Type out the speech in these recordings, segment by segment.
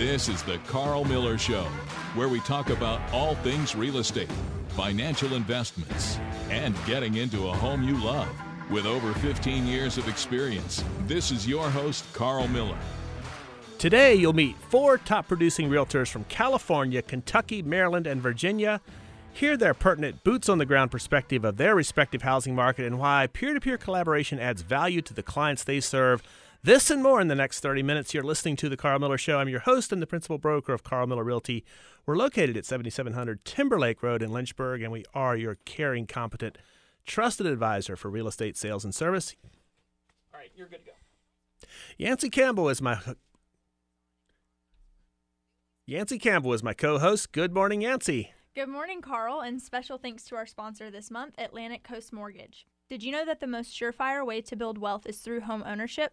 This is the Carl Miller Show, where we talk about all things real estate, financial investments, and getting into a home you love. With over 15 years of experience, this is your host, Carl Miller. Today, you'll meet four top producing realtors from California, Kentucky, Maryland, and Virginia. Hear their pertinent boots on the ground perspective of their respective housing market and why peer to peer collaboration adds value to the clients they serve. This and more in the next 30 minutes. You're listening to The Carl Miller Show. I'm your host and the principal broker of Carl Miller Realty. We're located at 7700 Timberlake Road in Lynchburg, and we are your caring, competent, trusted advisor for real estate sales and service. All right, you're good to go. Yancey Campbell is my Yancey Campbell is my co-host. Good morning, Yancey. Good morning, Carl, and special thanks to our sponsor this month, Atlantic Coast Mortgage. Did you know that the most surefire way to build wealth is through home ownership?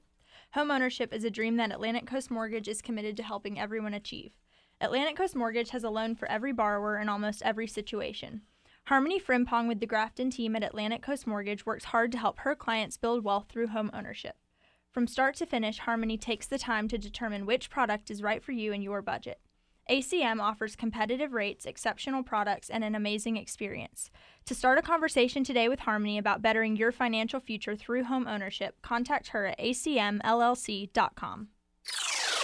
Home ownership is a dream that Atlantic Coast Mortgage is committed to helping everyone achieve. Atlantic Coast Mortgage has a loan for every borrower in almost every situation. Harmony Frimpong with the Grafton team at Atlantic Coast Mortgage works hard to help her clients build wealth through home ownership. From start to finish, Harmony takes the time to determine which product is right for you and your budget. ACM offers competitive rates, exceptional products, and an amazing experience. To start a conversation today with Harmony about bettering your financial future through home ownership, contact her at acmllc.com.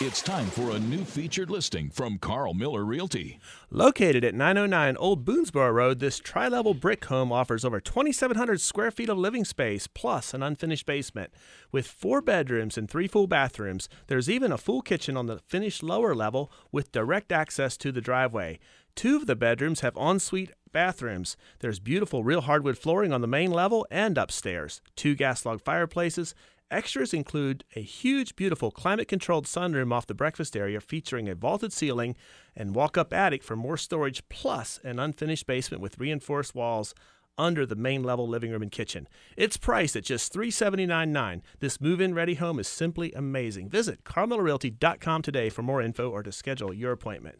It's time for a new featured listing from Carl Miller Realty. Located at 909 Old Boonesboro Road, this tri level brick home offers over 2,700 square feet of living space plus an unfinished basement. With four bedrooms and three full bathrooms, there's even a full kitchen on the finished lower level with direct access to the driveway. Two of the bedrooms have ensuite bathrooms. There's beautiful real hardwood flooring on the main level and upstairs, two gas log fireplaces, Extras include a huge, beautiful climate controlled sunroom off the breakfast area featuring a vaulted ceiling and walk up attic for more storage, plus an unfinished basement with reinforced walls under the main level living room and kitchen. It's priced at just $379.9. This move in ready home is simply amazing. Visit carlmillerrealty.com today for more info or to schedule your appointment.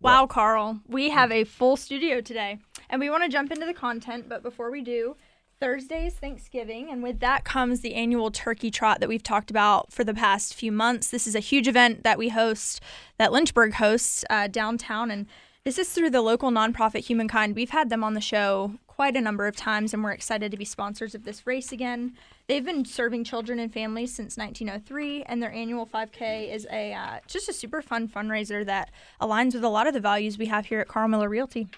Wow, Carl, we have hmm. a full studio today, and we want to jump into the content, but before we do, Thursday is Thanksgiving, and with that comes the annual turkey trot that we've talked about for the past few months. This is a huge event that we host, that Lynchburg hosts uh, downtown, and this is through the local nonprofit Humankind. We've had them on the show quite a number of times, and we're excited to be sponsors of this race again. They've been serving children and families since 1903, and their annual 5K is a uh, just a super fun fundraiser that aligns with a lot of the values we have here at Carl Miller Realty.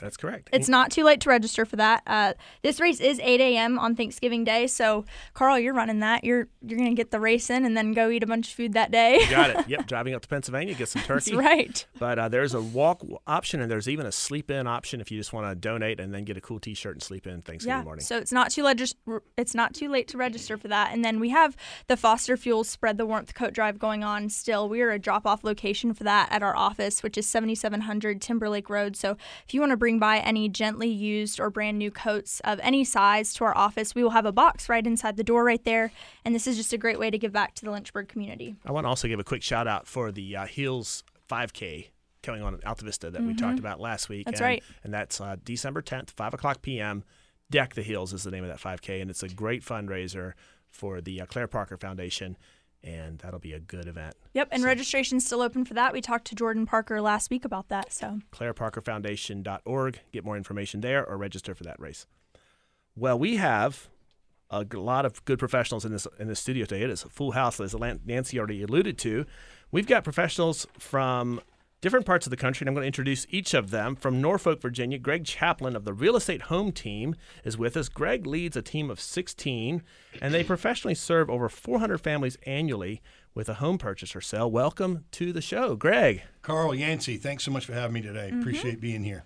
That's correct. It's not too late to register for that. Uh, this race is 8 a.m. on Thanksgiving Day, so Carl, you're running that. You're you're gonna get the race in and then go eat a bunch of food that day. Got it. Yep. Driving up to Pennsylvania, get some turkey. That's right. But uh, there's a walk option and there's even a sleep in option if you just want to donate and then get a cool T-shirt and sleep in Thanksgiving yeah, morning. So it's not too late. It's not too late to register for that. And then we have the Foster Fuels Spread the Warmth Coat Drive going on. Still, we are a drop-off location for that at our office, which is 7700 Timberlake Road. So if you want to bring by any gently used or brand new coats of any size to our office, we will have a box right inside the door right there. And this is just a great way to give back to the Lynchburg community. I want to also give a quick shout out for the uh, Heels 5K coming on at Altavista that mm-hmm. we talked about last week. That's and, right. And that's uh, December 10th, 5 o'clock p.m. Deck the Heels is the name of that 5K, and it's a great fundraiser for the uh, Claire Parker Foundation and that'll be a good event. Yep, and so, registration's still open for that. We talked to Jordan Parker last week about that. So ClaireParkerFoundation.org. Get more information there or register for that race. Well, we have a lot of good professionals in this in this studio today. It is a full house, as Yancey already alluded to. We've got professionals from different parts of the country, and I'm going to introduce each of them. From Norfolk, Virginia, Greg Chaplin of the Real Estate Home Team is with us. Greg leads a team of 16, and they professionally serve over 400 families annually with a home purchase or sale. Welcome to the show, Greg. Carl Yancey, thanks so much for having me today. Mm-hmm. Appreciate being here.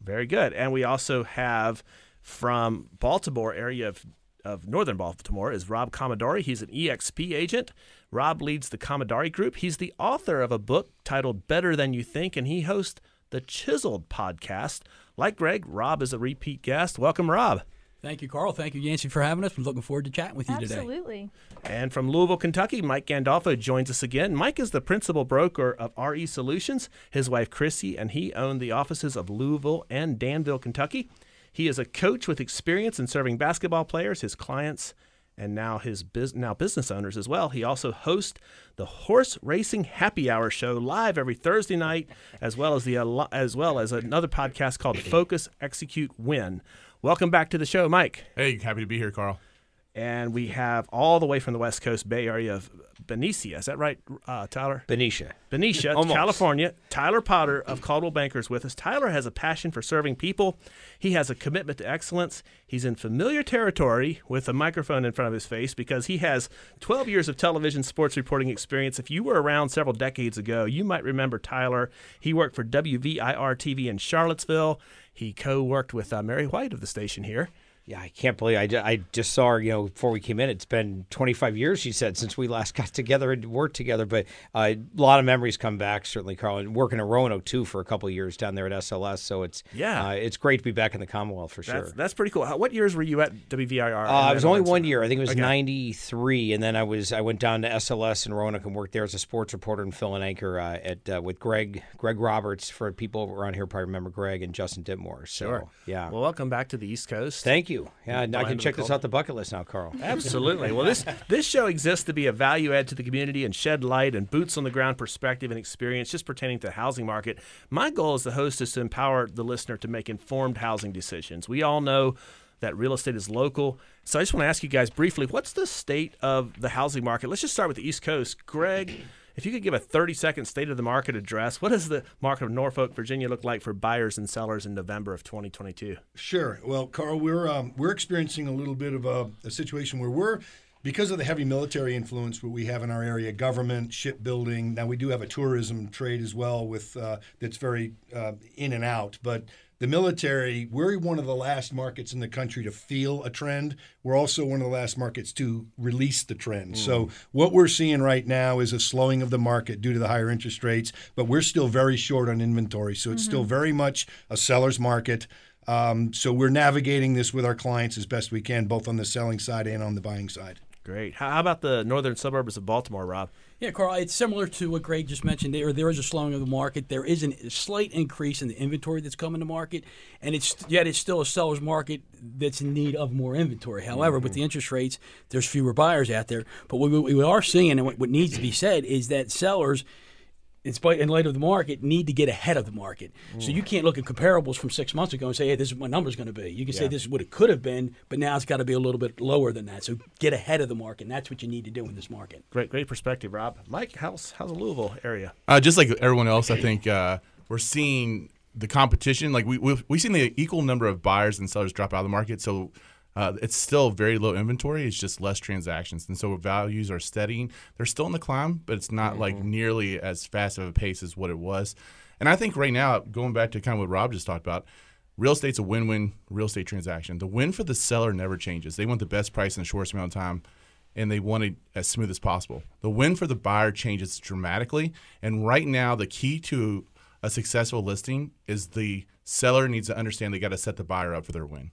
Very good. And we also have from Baltimore area of of Northern Baltimore is Rob Commodore. He's an EXP agent. Rob leads the Commodore Group. He's the author of a book titled Better Than You Think, and he hosts the Chiseled podcast. Like Greg, Rob is a repeat guest. Welcome, Rob. Thank you, Carl. Thank you, Yancey, for having us. I'm looking forward to chatting with you Absolutely. today. Absolutely. And from Louisville, Kentucky, Mike Gandolfo joins us again. Mike is the principal broker of RE Solutions. His wife, Chrissy, and he own the offices of Louisville and Danville, Kentucky. He is a coach with experience in serving basketball players, his clients, and now his bus- now business owners as well. He also hosts the Horse Racing Happy Hour show live every Thursday night, as well as the uh, as well as another podcast called Focus, Execute, Win. Welcome back to the show, Mike. Hey, happy to be here, Carl. And we have all the way from the West Coast Bay Area of Benicia. Is that right, uh, Tyler? Benicia. Benicia, California. Tyler Potter of Coldwell Bankers with us. Tyler has a passion for serving people. He has a commitment to excellence. He's in familiar territory with a microphone in front of his face because he has 12 years of television sports reporting experience. If you were around several decades ago, you might remember Tyler. He worked for WVIR TV in Charlottesville. He co worked with uh, Mary White of the station here. Yeah, I can't believe I, ju- I just saw her, you know, before we came in. It's been 25 years, she said, since we last got together and worked together. But uh, a lot of memories come back, certainly, Carl. And working at Roanoke, too, for a couple of years down there at SLS. So it's Yeah. uh, it's great to be back in the Commonwealth for sure. That's, that's pretty cool. How, what years were you at WVIR? Uh, it was only one year. I think it was Okay. '93, and then I was I went down to SLS in Roanoke and worked there as a sports reporter and fill an anchor uh, at uh, with Greg Greg Roberts. For people around here, probably remember Greg and Justin Ditmore. So, Sure. yeah. Well, welcome back to the East Coast. Thank you. Yeah, The I can check this off the bucket list now, Carl. Absolutely. Well, this this show exists to be a value add to the community and shed light and boots on the ground perspective and experience just pertaining to the housing market. My goal as the host is to empower the listener to make informed housing decisions. We all know that real estate is local. So I just want to ask you guys briefly, what's the state of the housing market? Let's just start with the East Coast. Greg, if you could give a 30 second state of the market address, what does the market of Norfolk, Virginia look like for buyers and sellers in November of 2022? Sure. Well, Carl, we're um, we're experiencing a little bit of a, a situation where we're because of the heavy military influence that we have in our area, government, shipbuilding. Now we do have a tourism trade as well with uh, that's very uh, in and out, but. The military, we're one of the last markets in the country to feel a trend. We're also one of the last markets to release the trend. So, what we're seeing right now is a slowing of the market due to the higher interest rates, but we're still very short on inventory. So, it's still very much a seller's market. Um, so we're navigating this with our clients as best we can, both on the selling side and on the buying side. Great. How about the northern suburbs of Baltimore, Rob? Yeah, Carl, it's similar to what Greg just mentioned. There, there is a slowing of the market. There is an, a slight increase in the inventory that's coming to market, and it's yet it's still a seller's market that's in need of more inventory. However, with the mm-hmm. interest rates, there's fewer buyers out there. But what we, we are seeing, and what, what needs to be said, is that sellers in spite in light of the market, need to get ahead of the market. So you can't look at comparables from six months ago and say, "Hey, this is what my number's going to be." You can say this is what it could have been, but now it's got to be a little bit lower than that. So get ahead of the market. And that's what you need to do in this market. Great, great perspective, Rob. Mike, how's how's the Louisville area? Uh, just like everyone else, I think uh, we're seeing the competition. Like we we've, we've seen the equal number of buyers and sellers drop out of the market. So uh, it's still very low inventory. It's just less transactions, and so values are steadying. They're still in the climb, but it's not like nearly as fast of a pace as what it was. And I think right now, going back to kind of what Rob just talked about, real estate's a win-win real estate transaction. The win for the seller never changes. They want the best price in the shortest amount of time and they want it as smooth as possible. The win for the buyer changes dramatically. And right now, the key to a successful listing is the seller needs to understand they got to set the buyer up for their win.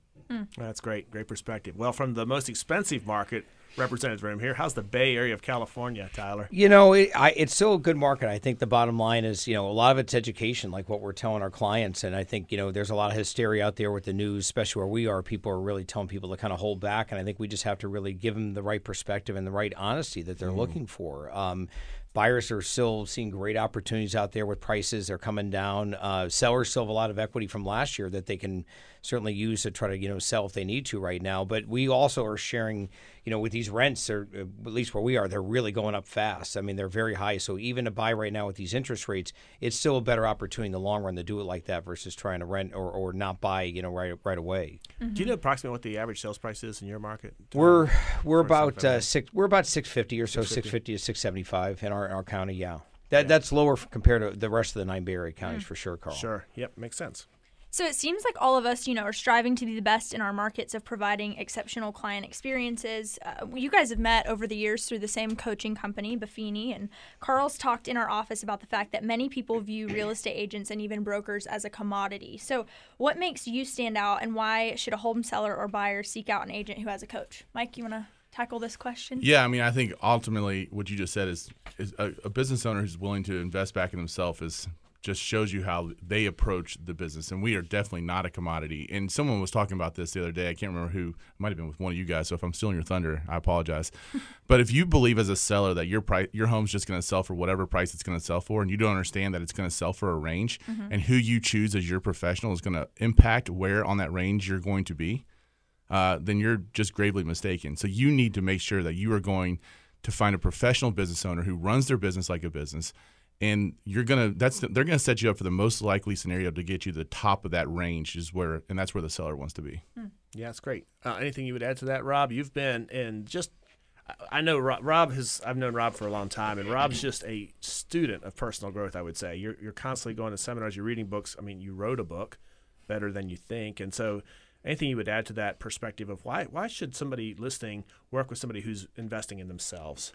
That's great, great perspective. Well, from the most expensive market represented from here, how's the Bay Area of California, Tyler? You know, it, I, it's still a good market. I think the bottom line is, you know, a lot of it's education, like what we're telling our clients. And I think, you know, there's a lot of hysteria out there with the news, especially where we are. People are really telling people to kind of hold back. And I think we just have to really give them the right perspective and the right honesty that they're looking for. Um, buyers are still seeing great opportunities out there with prices. They're coming down. Uh, sellers still have a lot of equity from last year that they can certainly use to try to you know sell if they need to right now. But we also are sharing, you know, with these rents, or at least where we are, they're really going up fast. I mean, they're very high. So even to buy right now with these interest rates, it's still a better opportunity in the long run to do it like that versus trying to rent or, or not buy, you know, right right away. Do you know approximately what the average sales price is in your market? We're we're about uh, six. We're about six fifty or so, six fifty to six seventy five in our in our county. Yeah, that that's lower compared to the rest of the nine Bay Area counties for sure, Carl. Sure. Yep, makes sense. So it seems like all of us, you know, are striving to be the best in our markets of providing exceptional client experiences. Uh, you guys have met over the years through the same coaching company, Buffini, and Carl's talked in our office about the fact that many people view real estate agents and even brokers as a commodity. So, what makes you stand out, and why should a home seller or buyer seek out an agent who has a coach? Mike, you want to tackle this question? Yeah, I mean, I think ultimately what you just said is is a, a business owner who's willing to invest back in himself is just shows you how they approach the business. And we are definitely not a commodity. And someone was talking about this the other day. I can't remember who. Might have been with one of you guys. So if I'm stealing your thunder, I apologize. but if you believe as a seller that your price, your home's just going to sell for whatever price it's going to sell for, and you don't understand that it's going to sell for a range, and who you choose as your professional is going to impact where on that range you're going to be, uh, then you're just gravely mistaken. So you need to make sure that you are going to find a professional business owner who runs their business like a business and you're gonna that's they're gonna set you up for the most likely scenario to get you to the top of that range is where and that's where the seller wants to be Yeah, it's great. Uh, anything you would add to that, Rob? You've been and just. I- I know Rob, Rob has. I've known Rob for a long time, and Rob's just a student of personal growth. I would say you're you're constantly going to seminars, you're reading books. I mean, you wrote a book, better than you think, and so anything you would add to that perspective of why why should somebody listening work with somebody who's investing in themselves?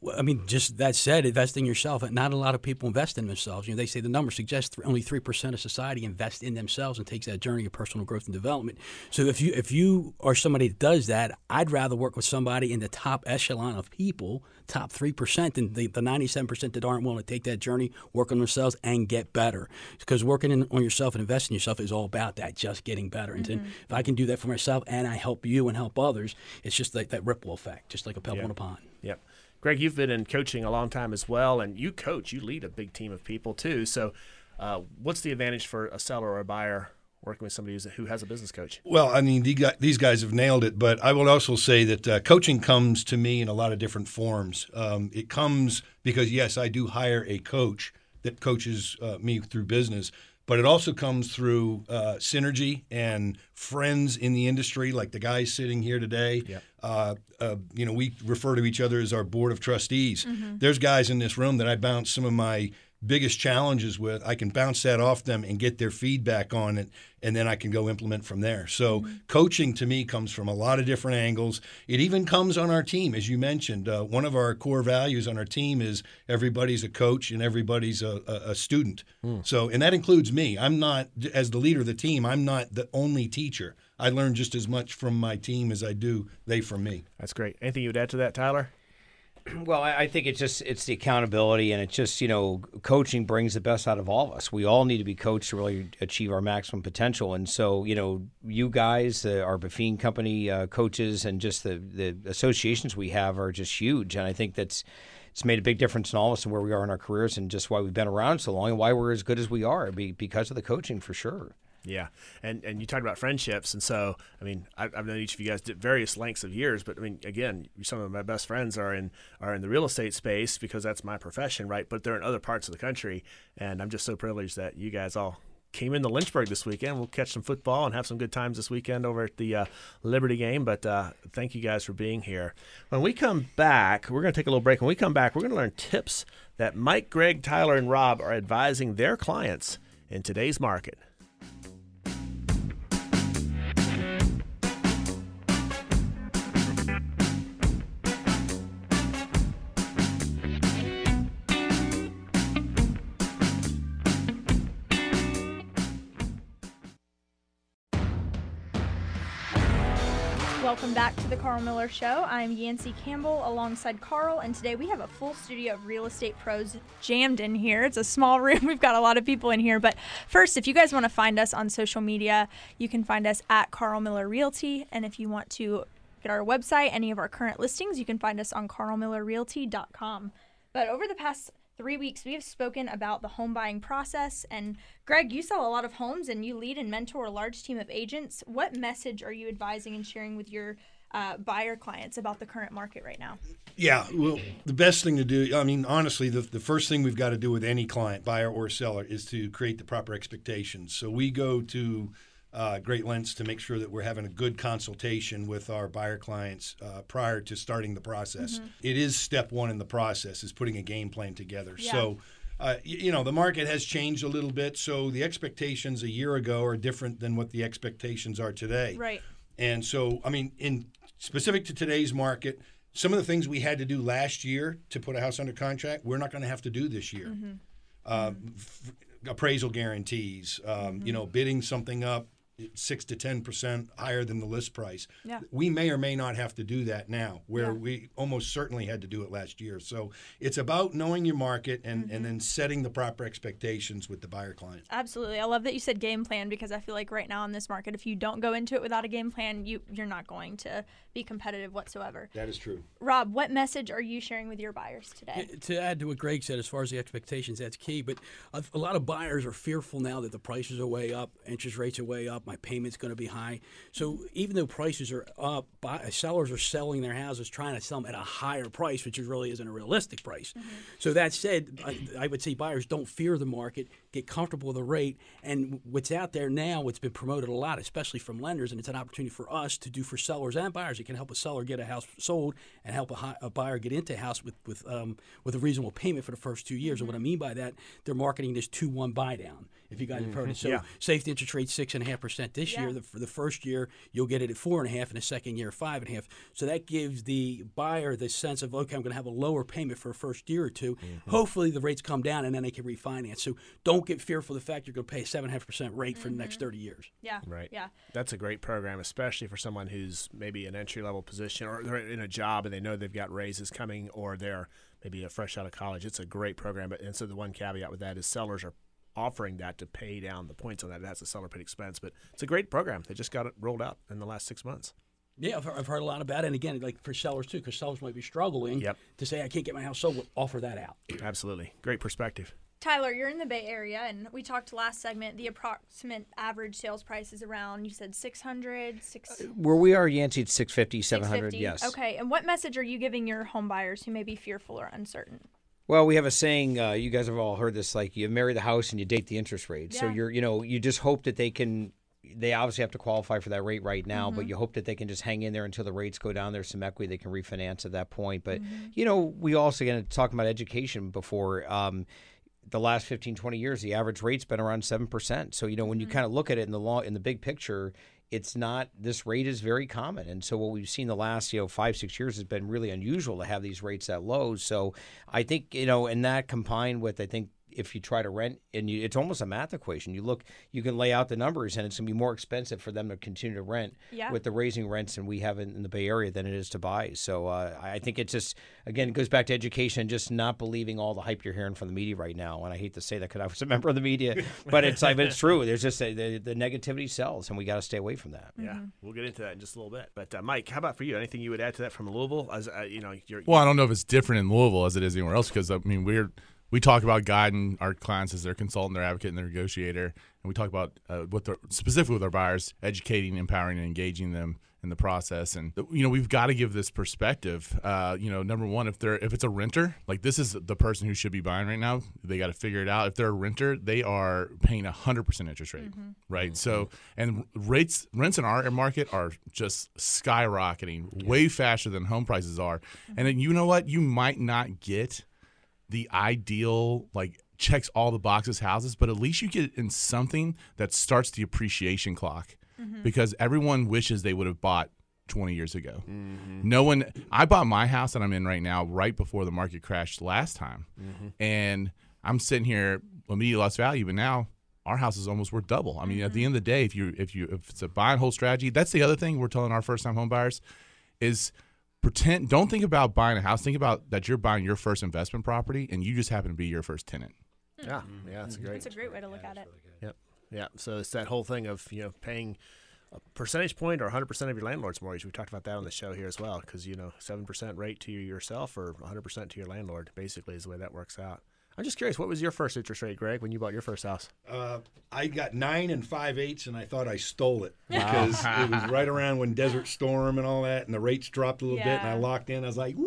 Well, I mean, just that said, investing in yourself. Not a lot of people invest in themselves. You know, they say the numbers suggest th- only three percent of society invest in themselves and takes that journey of personal growth and development. So if you if you are somebody that does that, I'd rather work with somebody in the top echelon of people, top three percent, than the the ninety seven percent that aren't willing to take that journey, work on themselves, and get better. Because working in, on yourself and investing in yourself is all about that, just getting better. And then mm-hmm. if I can do that for myself and I help you and help others, it's just like that ripple effect, just like a pebble Yeah. in a pond. Yep. Greg, you've been in coaching a long time as well, and you coach, you lead a big team of people too. So, uh, what's the advantage for a seller or a buyer working with somebody who has a business coach? Well, I mean, the these guys have nailed it, but I will also say that uh, coaching comes to me in a lot of different forms. Um, it comes because, yes, I do hire a coach that coaches uh, me through business, but it also comes through uh, synergy and friends in the industry, like the guys sitting here today. Uh, uh, you know, we refer to each other as our board of trustees. There's guys in this room that I bounce some of my biggest challenges with, I can bounce that off them and get their feedback on it, and then I can go implement from there. So, coaching to me comes from a lot of different angles. It even comes on our team, as you mentioned. Uh, one of our core values on our team is everybody's a coach and everybody's a, a, a student. So, and that includes me. I'm not, as the leader of the team, I'm not the only teacher. I learn just as much from my team as I do they from me. That's great. Anything you would add to that, Tyler? Well, I, think it's just it's the accountability, and it's just you know coaching brings the best out of all of us. We all need to be coached to really achieve our maximum potential, and so you know you guys, uh, our Buffini company uh, coaches, and just the the associations we have are just huge, and I think that's. It's made a big difference in all of us and where we are in our careers, and just why we've been around so long, and why we're as good as we are, be, because of the coaching for sure. Yeah, and and you talked about friendships, and so I mean, I, I've known each of you guys various lengths of years, but I mean, again, some of my best friends are in are in the real estate space because that's my profession, right? But they're in other parts of the country, and I'm just so privileged that you guys all came into Lynchburg this weekend. We'll catch some football and have some good times this weekend over at the uh, Liberty game. But uh, thank you guys for being here. When we come back, we're going to take a little break. When we come back, we're going to learn tips that Mike, Greg, Tyler, and Rob are advising their clients in today's market. Back to the Carl Miller Show. I'm Yancey Campbell alongside Carl, and today we have a full studio of real estate pros jammed in here. It's a small room. We've got a lot of people in here. But first, if you guys want to find us on social media, you can find us at Carl Miller Realty. And if you want to get our website, any of our current listings, you can find us on carlmillerrealty.com. But over the past three weeks, we have spoken about the home buying process. And Greg, you sell a lot of homes and you lead and mentor a large team of agents. What message are you advising and sharing with your uh, buyer clients about the current market right now? Yeah, well, the best thing to do, I mean, honestly, the, the first thing we've got to do with any client, buyer or seller, is to create the proper expectations. So we go to uh, great lengths to make sure that we're having a good consultation with our buyer clients uh, prior to starting the process. It is step one in the process, is putting a game plan together. Yeah. So, uh, y- you know, the market has changed a little bit. So the expectations a year ago are different than what the expectations are today. Right. And so, I mean, in specific to today's market, some of the things we had to do last year to put a house under contract, we're not going to have to do this year. Uh, f- appraisal guarantees, um, you know, bidding something up six to ten percent higher than the list price. Yeah. We may or may not have to do that now, where Yeah. we almost certainly had to do it last year. So it's about knowing your market and, Mm-hmm. and then setting the proper expectations with the buyer client. Absolutely. I love that you said game plan because I feel like right now in this market, if you don't go into it without a game plan, you you're not going to be competitive whatsoever. That is true. Rob, what message are you sharing with your buyers today? To add to what Greg said, as far as the expectations, that's key. But a, a lot of buyers are fearful now that the prices are way up, interest rates are way up, my payment's going to be high. So even though prices are up, buy, sellers are selling their houses trying to sell them at a higher price, which really isn't a realistic price. So that said, I, I would say buyers don't fear the market, get comfortable with the rate, and what's out there now, what's been promoted a lot, especially from lenders, and it's an opportunity for us to do for sellers and buyers. It can help a seller get a house sold and help a, hi- a buyer get into a house with with um, with a reasonable payment for the first two years. And what I mean by that, they're marketing this two one buy down. If you guys have heard it, so mm-hmm. Yeah. safety interest rate six and a half percent this year. The, for the first year, you'll get it at four and a half, and the second year five and a half. So that gives the buyer the sense of okay, I'm going to have a lower payment for a first year or 2 mm-hmm. Hopefully, the rates come down, and then they can refinance. So don't get fearful of the fact you're going to pay a seven and a half percent rate for the next mm-hmm. thirty years. Yeah. Right. Yeah. That's a great program, especially for someone who's maybe an entry level position or they're in a job and they know they've got raises coming or they're maybe a fresh out of college. It's a great program. But and so the one caveat with that is sellers are offering that to pay down the points on that. That's a seller paid expense, but it's a great program. They just got it rolled out in the last six months. Yeah, I've heard, I've heard a lot about it. And again, like for sellers too, because sellers might be struggling Yep. to say, I can't get my house sold, we'll offer that out. Absolutely. Great perspective. Tyler, you're in the Bay Area, and we talked last segment. The approximate average sales price is around, you said 600, 6, uh, Where we are, Yancey, it's 650, 700, 650? yes. Okay, and what message are you giving your home buyers who may be fearful or uncertain? Well, we have a saying. Uh, you guys have all heard this: like you marry the house and you date the interest rate. So you're, you know, you just hope that they can. They obviously have to qualify for that rate right now, Mm-hmm. but you hope that they can just hang in there until the rates go down. There's some equity they can refinance at that point. But Mm-hmm. you know, we also again talking about education before. Um, the last 15 20 years the average rate's been around 7% so you know when you kind of look at it in the long in the big picture it's not this rate is very common. And so what we've seen the last you know five six years has been really unusual to have these rates that low. So i think you know and that combined with i think if you try to rent and you, it's almost a math equation you look you can lay out the numbers and it's going to be more expensive for them to continue to rent Yeah. with the raising rents and we have in, in the bay area than it is to buy so uh, i I think it just again it goes back to education just not believing all the hype you're hearing from the media right now and i hate to say that because i was a member of the media but it's like but it's true there's just a, the, the negativity sells and we got to stay away from that Yeah, we'll get into that in just a little bit. But uh, Mike, how about for you? Anything you would add to that from Louisville? As uh, you know, you're, Well, I don't know if it's different in Louisville as it is anywhere else because I mean we're we talk about guiding our clients as their consultant, their advocate, and their negotiator, and we talk about uh, what the specifically with our buyers, educating, empowering, and engaging them in the process. And you know we've got to give this perspective. Uh, you know, number one, if they're if it's a renter, like this is the person who should be buying right now. They got to figure it out. If they're a renter, they are paying a hundred percent interest rate, right? So and rates rents in our market are just skyrocketing way faster than home prices are. And then you know what? You might not get the ideal like checks all the boxes houses, but at least you get in something that starts the appreciation clock mm-hmm. because everyone wishes they would have bought 20 years ago. Mm-hmm. No one I bought my house that I'm in right now right before the market crashed last time. Mm-hmm. And I'm sitting here immediately lost value, but now our house is almost worth double. I mean, at the end of the day, if you if you if it's a buy and hold strategy, that's the other thing we're telling our first time home buyers is pretend don't think about buying a house think about that you're buying your first investment property and you just happen to be your first tenant hmm. yeah, yeah, that's a mm-hmm. great. It's a great way to look at it. Yep. Yeah. So it's that whole thing of you know paying a percentage point or 100 percent of your landlord's mortgage. We talked about that on the show here as well because you know seven percent rate to yourself or 100 percent to your landlord basically is the way that works out. I'm just curious, what was your first interest rate, Greg, when you bought your first house? Uh, I got nine and five eighths, and I thought I stole it because it was right around when Desert Storm and all that, and the rates dropped a little bit, and I locked in. I was like, wee.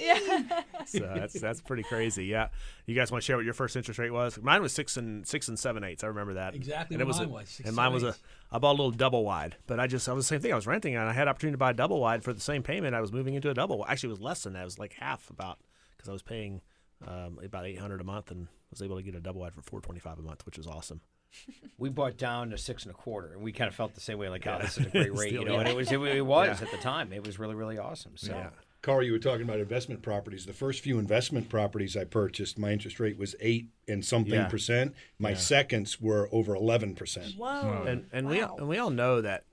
So that's that's pretty crazy. Yeah. You guys want to share what your first interest rate was? Mine was six and six and seven eighths. I remember that. Exactly And it what was mine a, was, six and mine was a. seven-eighths. I bought a little double wide, but I just I was the same thing. I was renting and I had an opportunity to buy a double wide for the same payment. I was moving into a double. Actually, it was less than that. It was like half about because I was paying um, about eight hundred a month and was able to get a double wide for four twenty five a month, which was awesome. we bought down to six and a quarter, and we kind of felt the same way, like, oh, this is a great rate, you know. yeah. And it was, it, it was at the time, it was really, really awesome. So, Yeah. Carl, you were talking about investment properties. The first few investment properties I purchased, my interest rate was eight and something Yeah. percent. My seconds were over eleven percent. Whoa. and and we and we all know that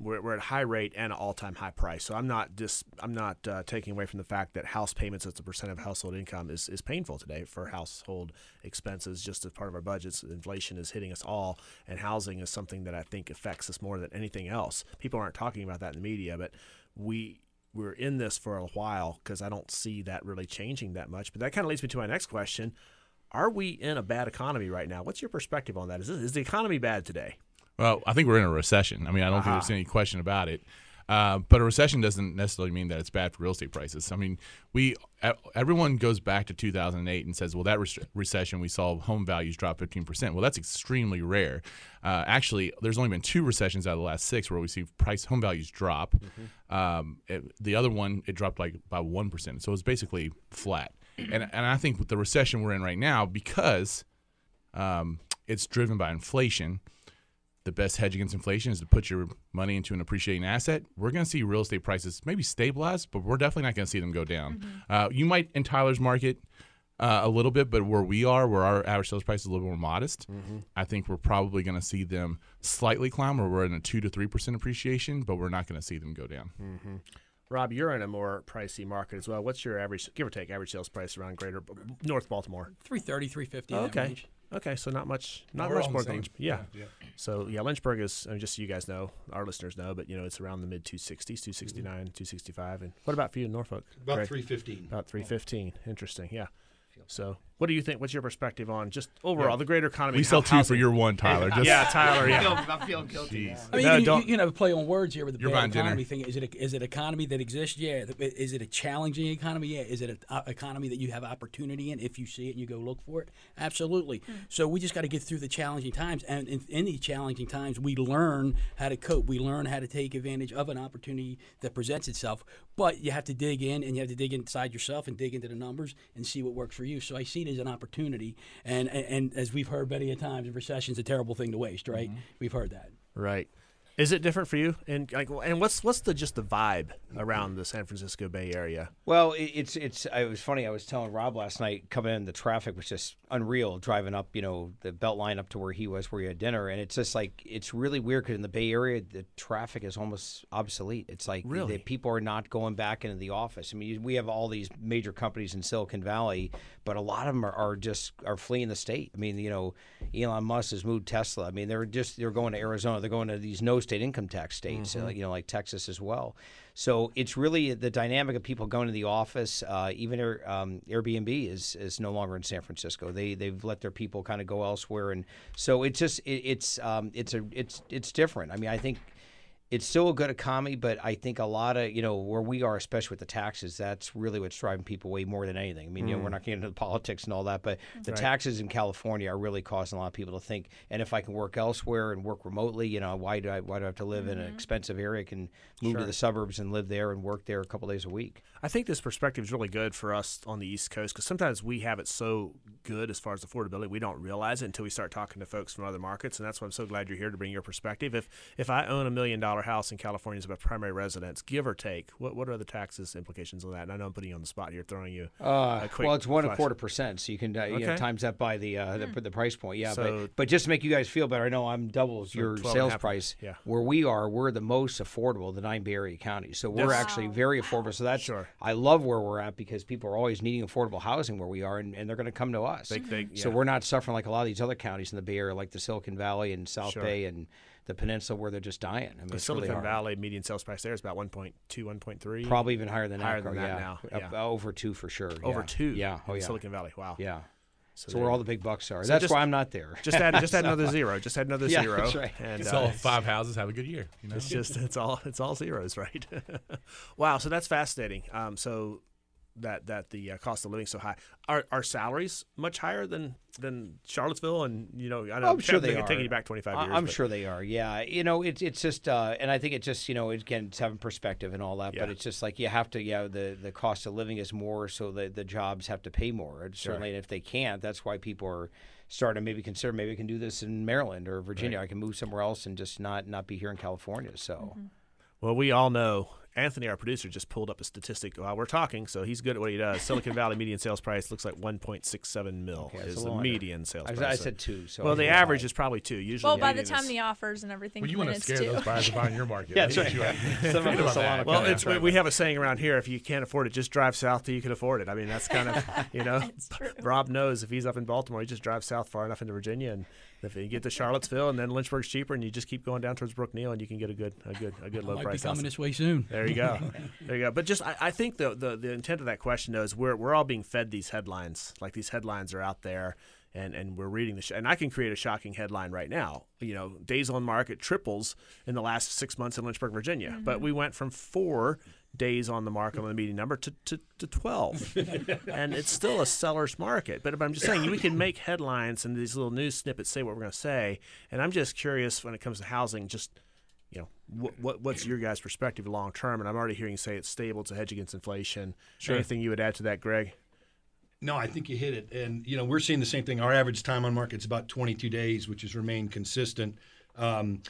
we're, we're at high rate and an all time high price. So I'm not just I'm not uh, taking away from the fact that house payments as a percent of household income is, is painful today for household expenses. Just as part of our budgets, inflation is hitting us all, and housing is something that I think affects us more than anything else. People aren't talking about that in the media, but we. We're in this for a while because I don't see that really changing that much. But that kind of leads me to my next question: Are we in a bad economy right now? What's your perspective on that? Is, this, is the economy bad today? Well, I think we're in a recession. I mean, I don't think there's any question about it. Uh, but a recession doesn't necessarily mean that it's bad for real estate prices. I mean, we everyone goes back to 2008 and says, "Well, that re- recession we saw home values drop 15 percent." Well, that's extremely rare. Uh, actually, there's only been two recessions out of the last six where we see price home values drop. Um, it- the other one it dropped like by one percent, so it's basically flat. And and I think with the recession we're in right now, because um, it's driven by inflation the best hedge against inflation is to put your money into an appreciating asset. We're going to see real estate prices maybe stabilize, but we're definitely not going to see them go down. Uh, you might in Tyler's market uh, a little bit, but where we are, where our average sales price is a little more modest, I think we're probably going to see them slightly climb, where we're in a two to three percent appreciation, but we're not going to see them go down. Rob, you're in a more pricey market as well. What's your average, give or take, average sales price around Greater North Baltimore? 330, 350. in Oh, that okay, range. Okay, so not much, not much more than same. yeah. So yeah, Lynchburg is I mean, just so you guys know, our listeners know, but you know it's around the mid 260s, 269, mm-hmm. 265. And what about for you in Norfolk? About Greg? three fifteen. About 315. Interesting, yeah. So, what do you think? What's your perspective on just overall the greater economy? We sell two for your one, Tyler. Just, Yeah, Tyler. Yeah. I'm feeling guilty. I mean, No, you, can, don't- you can have a play on words here with the You're bad buying dinner. economy thing. Is it a, is it economy that exists? Yeah. Is it a challenging economy? Yeah. Is it an uh, economy that you have opportunity in if you see it and you go look for it? Absolutely. So we just got to get through the challenging times, and in, in these challenging times, we learn how to cope. We learn how to take advantage of an opportunity that presents itself. But you have to dig in, and you have to dig inside yourself and dig into the numbers and see what works for you. So I see it as an opportunity, and and, and as we've heard many a times, a is a terrible thing to waste. Right? Mm-hmm. We've heard that. Right. Is it different for you? And like, and what's what's the just the vibe around the San Francisco Bay Area? Well, it, it's it's. It was funny. I was telling Rob last night coming in. The traffic was just unreal. Driving up, you know, the belt line up to where he was, where he had dinner, and it's just like it's really weird because in the Bay Area, the traffic is almost obsolete. It's like Really? the people are not going back into the office. I mean, we have all these major companies in Silicon Valley, but a lot of them are, are just are fleeing the state. I mean, you know, Elon Musk has moved Tesla. I mean, they're just they're going to Arizona. They're going to these no state income tax states, uh, you know, like Texas as well. So it's really the dynamic of people going to the office. Uh, even Air, um, Airbnb is is no longer in San Francisco. They they've let their people kind of go elsewhere, and so it's just it, it's um, it's a it's it's different. I mean, I think it's still a good economy, but I think a lot of you know where we are, especially with the taxes, that's really what's driving people away more than anything. I mean, you know, we're mm. not getting into the politics and all that, but the taxes in California are really causing a lot of people to think. And if I can work elsewhere and work remotely, you know, why do I why do I have to live in an mm-hmm. expensive area? I can move to the suburbs and live there and work there a couple days a week. I think this perspective is really good for us on the East Coast because sometimes we have it so good as far as affordability, we don't realize it until we start talking to folks from other markets, and that's why I'm so glad you're here to bring your perspective. If if I own a million dollar house in California is my primary residence, give or take, what what are the taxes implications on that? And I know I'm putting you on the spot here, throwing you. Uh, a quick well, it's one and a quarter percent, so you can uh, you know, times that by the uh, the, the price point. Yeah, So- but but just to make you guys feel better, I know I'm double your 12 and a sales price. yeah. Where we are, we're the most affordable the nine Bay Area counties, so we're Yes. actually very affordable. So that's Sure. I love where we're at because people are always needing affordable housing where we are, and, and they're going to come to us. They- they- So yeah. we're not suffering like a lot of these other counties in the Bay Area, like the Silicon Valley and South Sure. Bay and the Peninsula, where they're just dying. I mean, The it's really Silicon hard. Valley median sales price there is about 1.2, 1.3. Probably even higher than Higher that. than Carl, that yeah. now, Up- over two for sure. over yeah. two. Yeah. Oh yeah. Silicon Valley. Wow. Yeah. So, So where all the big bucks are. So That's just- why I'm not there. just add just add another zero. Just add another Yeah, zero. that's right. And Sell uh, five houses, have a good year. You know? It's just it's all it's all zeros, right? wow, so that's fascinating. Um, so that that the uh, cost of living so high. Are are salaries much higher than than Charlottesville? And you know, I know I'm sure they are. taking you back twenty five years. I'm but- sure they are. Yeah, you know, it's it's just, uh, and I think it's just, you know, again, it's having perspective and all that. But it's just like you have to, yeah, the the cost of living is more, so the the jobs have to pay more. And certainly, and if they can't, that's why people are starting to maybe consider maybe I can do this in Maryland or Virginia. I can move somewhere else and just not not be here in California. So Well, we all know Anthony, our producer, just pulled up a statistic while we're talking, so he's good at what he does. Silicon Valley median sales price looks like 1.67 mil that's a is the little median sales I, price. I said two. So well, the a average high. is probably two. Usually, Well, by the time is- the offers and everything Well, you come want in, to it's scare two. those buyers to buy in your market. Yeah, that's That's right. what you want. Some of us about a lot that. of Well, it's that's we have a saying around here: if you can't afford it, just drive south till you can afford it. I mean, that's kind of you know. Rob knows if he's up in Baltimore, he just drives south far enough into Virginia, and if you get to Charlottesville, and then Lynchburg's cheaper, and you just keep going down towards Brookneal, and you can get a good, a good, a good low Might be price coming house. this way soon. There you go. there you go. But just, I, I think the, the the intent of that question though is we're we're all being fed these headlines. Like these headlines are out there, and and we're reading the. Sh- and I can create a shocking headline right now. You know, days on market triples in the last six months in Lynchburg, Virginia. Mm-hmm. But we went from four days on the market on the median number to, to, to 12 and it's still a seller's market but, but i'm just saying we can make headlines and these little news snippets say what we're going to say and i'm just curious when it comes to housing just you know, what, what what's your guys' perspective long term? And I'm already hearing you say it's stable, it's a hedge against inflation. Sure. Anything you would add to that, Greg? No, I think you hit it. And, you know, we're seeing the same thing. Our average time on market is about 22 days, which has remained consistent. Um,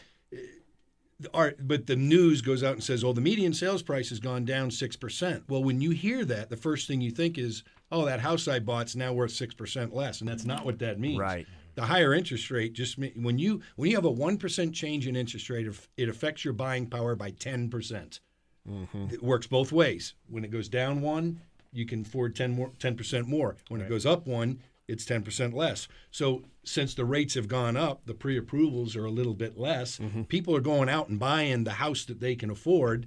but the news goes out and says, oh, the median sales price has gone down 6%. Well, when you hear that, the first thing you think is, oh, that house I bought's now worth 6% less. And that's not what that means. Right. The higher interest rate just when you when you have a 1% change in interest rate, it affects your buying power by 10%. percent mm-hmm. It works both ways. When it goes down one, you can afford 10 more 10% more. When it goes up one, it's 10% less. So since the rates have gone up, the pre-approvals are a little bit less. Mm-hmm. People are going out and buying the house that they can afford.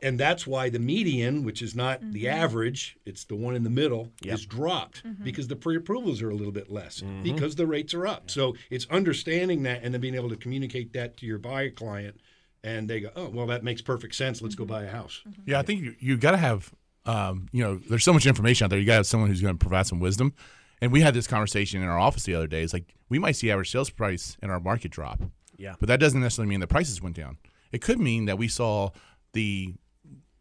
And that's why the median, which is not the mm-hmm. average, it's the one in the middle, is dropped mm-hmm. because the pre-approvals are a little bit less because the rates are up. So it's understanding that and then being able to communicate that to your buyer client, and they go, "Oh, well, that makes perfect sense. Let's go buy a house." Yeah, I think you, you got to have, um, you know, there's so much information out there. You got to have someone who's going to provide some wisdom. And we had this conversation in our office the other day. It's like we might see average sales price in our market drop. Yeah. But that doesn't necessarily mean the prices went down. It could mean that we saw the,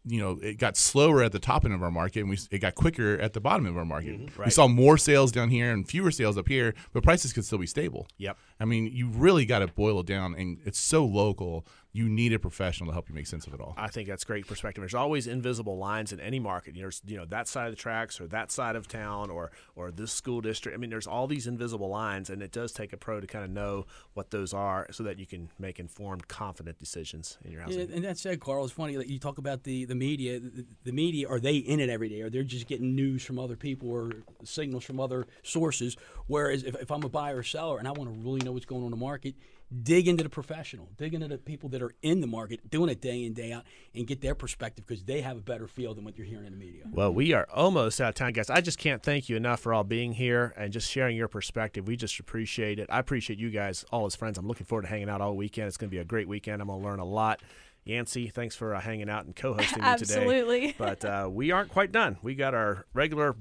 you know, it got slower at the top end of our market and we it got quicker at the bottom of our market. Mm-hmm. We saw more sales down here and fewer sales up here, but prices could still be stable. Yep. I mean, you really got to boil it down, and it's so local. You need a professional to help you make sense of it all. I think that's great perspective. There's always invisible lines in any market. There's you know that side of the tracks or that side of town or or this school district. I mean, there's all these invisible lines, and it does take a pro to kind of know what those are, so that you can make informed, confident decisions in your Yeah, and that said, Carl, it's funny. Like you talk about the the media. The, the media are they in it every day, or they're just getting news from other people or signals from other sources? Whereas if, if I'm a buyer or seller and I want to really know what's going on in the market, dig into the professional, dig into the people that are in the market, doing it day in day out, and get their perspective because they have a better feel than what you're hearing in the media. Well, we are almost out of time, guys. I just can't thank you enough for all being here and just sharing your perspective. We just appreciate it. I appreciate you guys, all as friends. I'm looking forward to hanging out all weekend. It's going to be a great weekend. I'm going to learn a lot. Yancy, thanks for uh, hanging out and co-hosting me today. Absolutely. But uh, we aren't quite done. We got our regular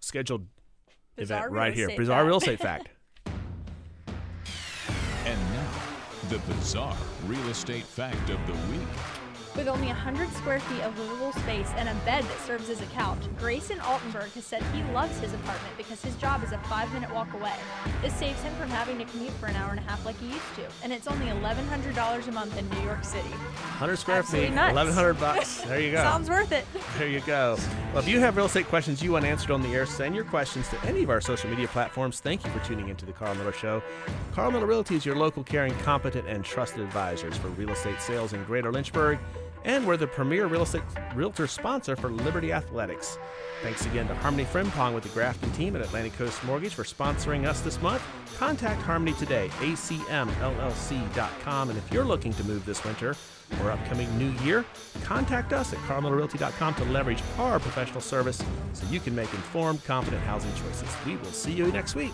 scheduled Bizarre event right here. estate Bizarre fact. real estate fact. And now, the bizarre real estate fact of the week. With only 100 square feet of livable space and a bed that serves as a couch, Grayson Altenberg has said he loves his apartment because his job is a five minute walk away. This saves him from having to commute for an hour and a half like he used to, and it's only $1,100 a month in New York City. 100 square Absolutely feet, nuts. 1100 bucks. There you go. Sounds worth it. There you go. Well, if you have real estate questions you want answered on the air, send your questions to any of our social media platforms. Thank you for tuning into the Carl Miller Show. Carl Miller Realty is your local, caring, competent, and trusted advisors for real estate sales in Greater Lynchburg, and we're the premier real estate realtor sponsor for Liberty Athletics. Thanks again to Harmony Frimpong with the Grafton team at Atlantic Coast Mortgage for sponsoring us this month. Contact Harmony today, acmllc.com. And if you're looking to move this winter or upcoming new year, contact us at carlmillerrealty.com to leverage our professional service so you can make informed, confident housing choices. We will see you next week.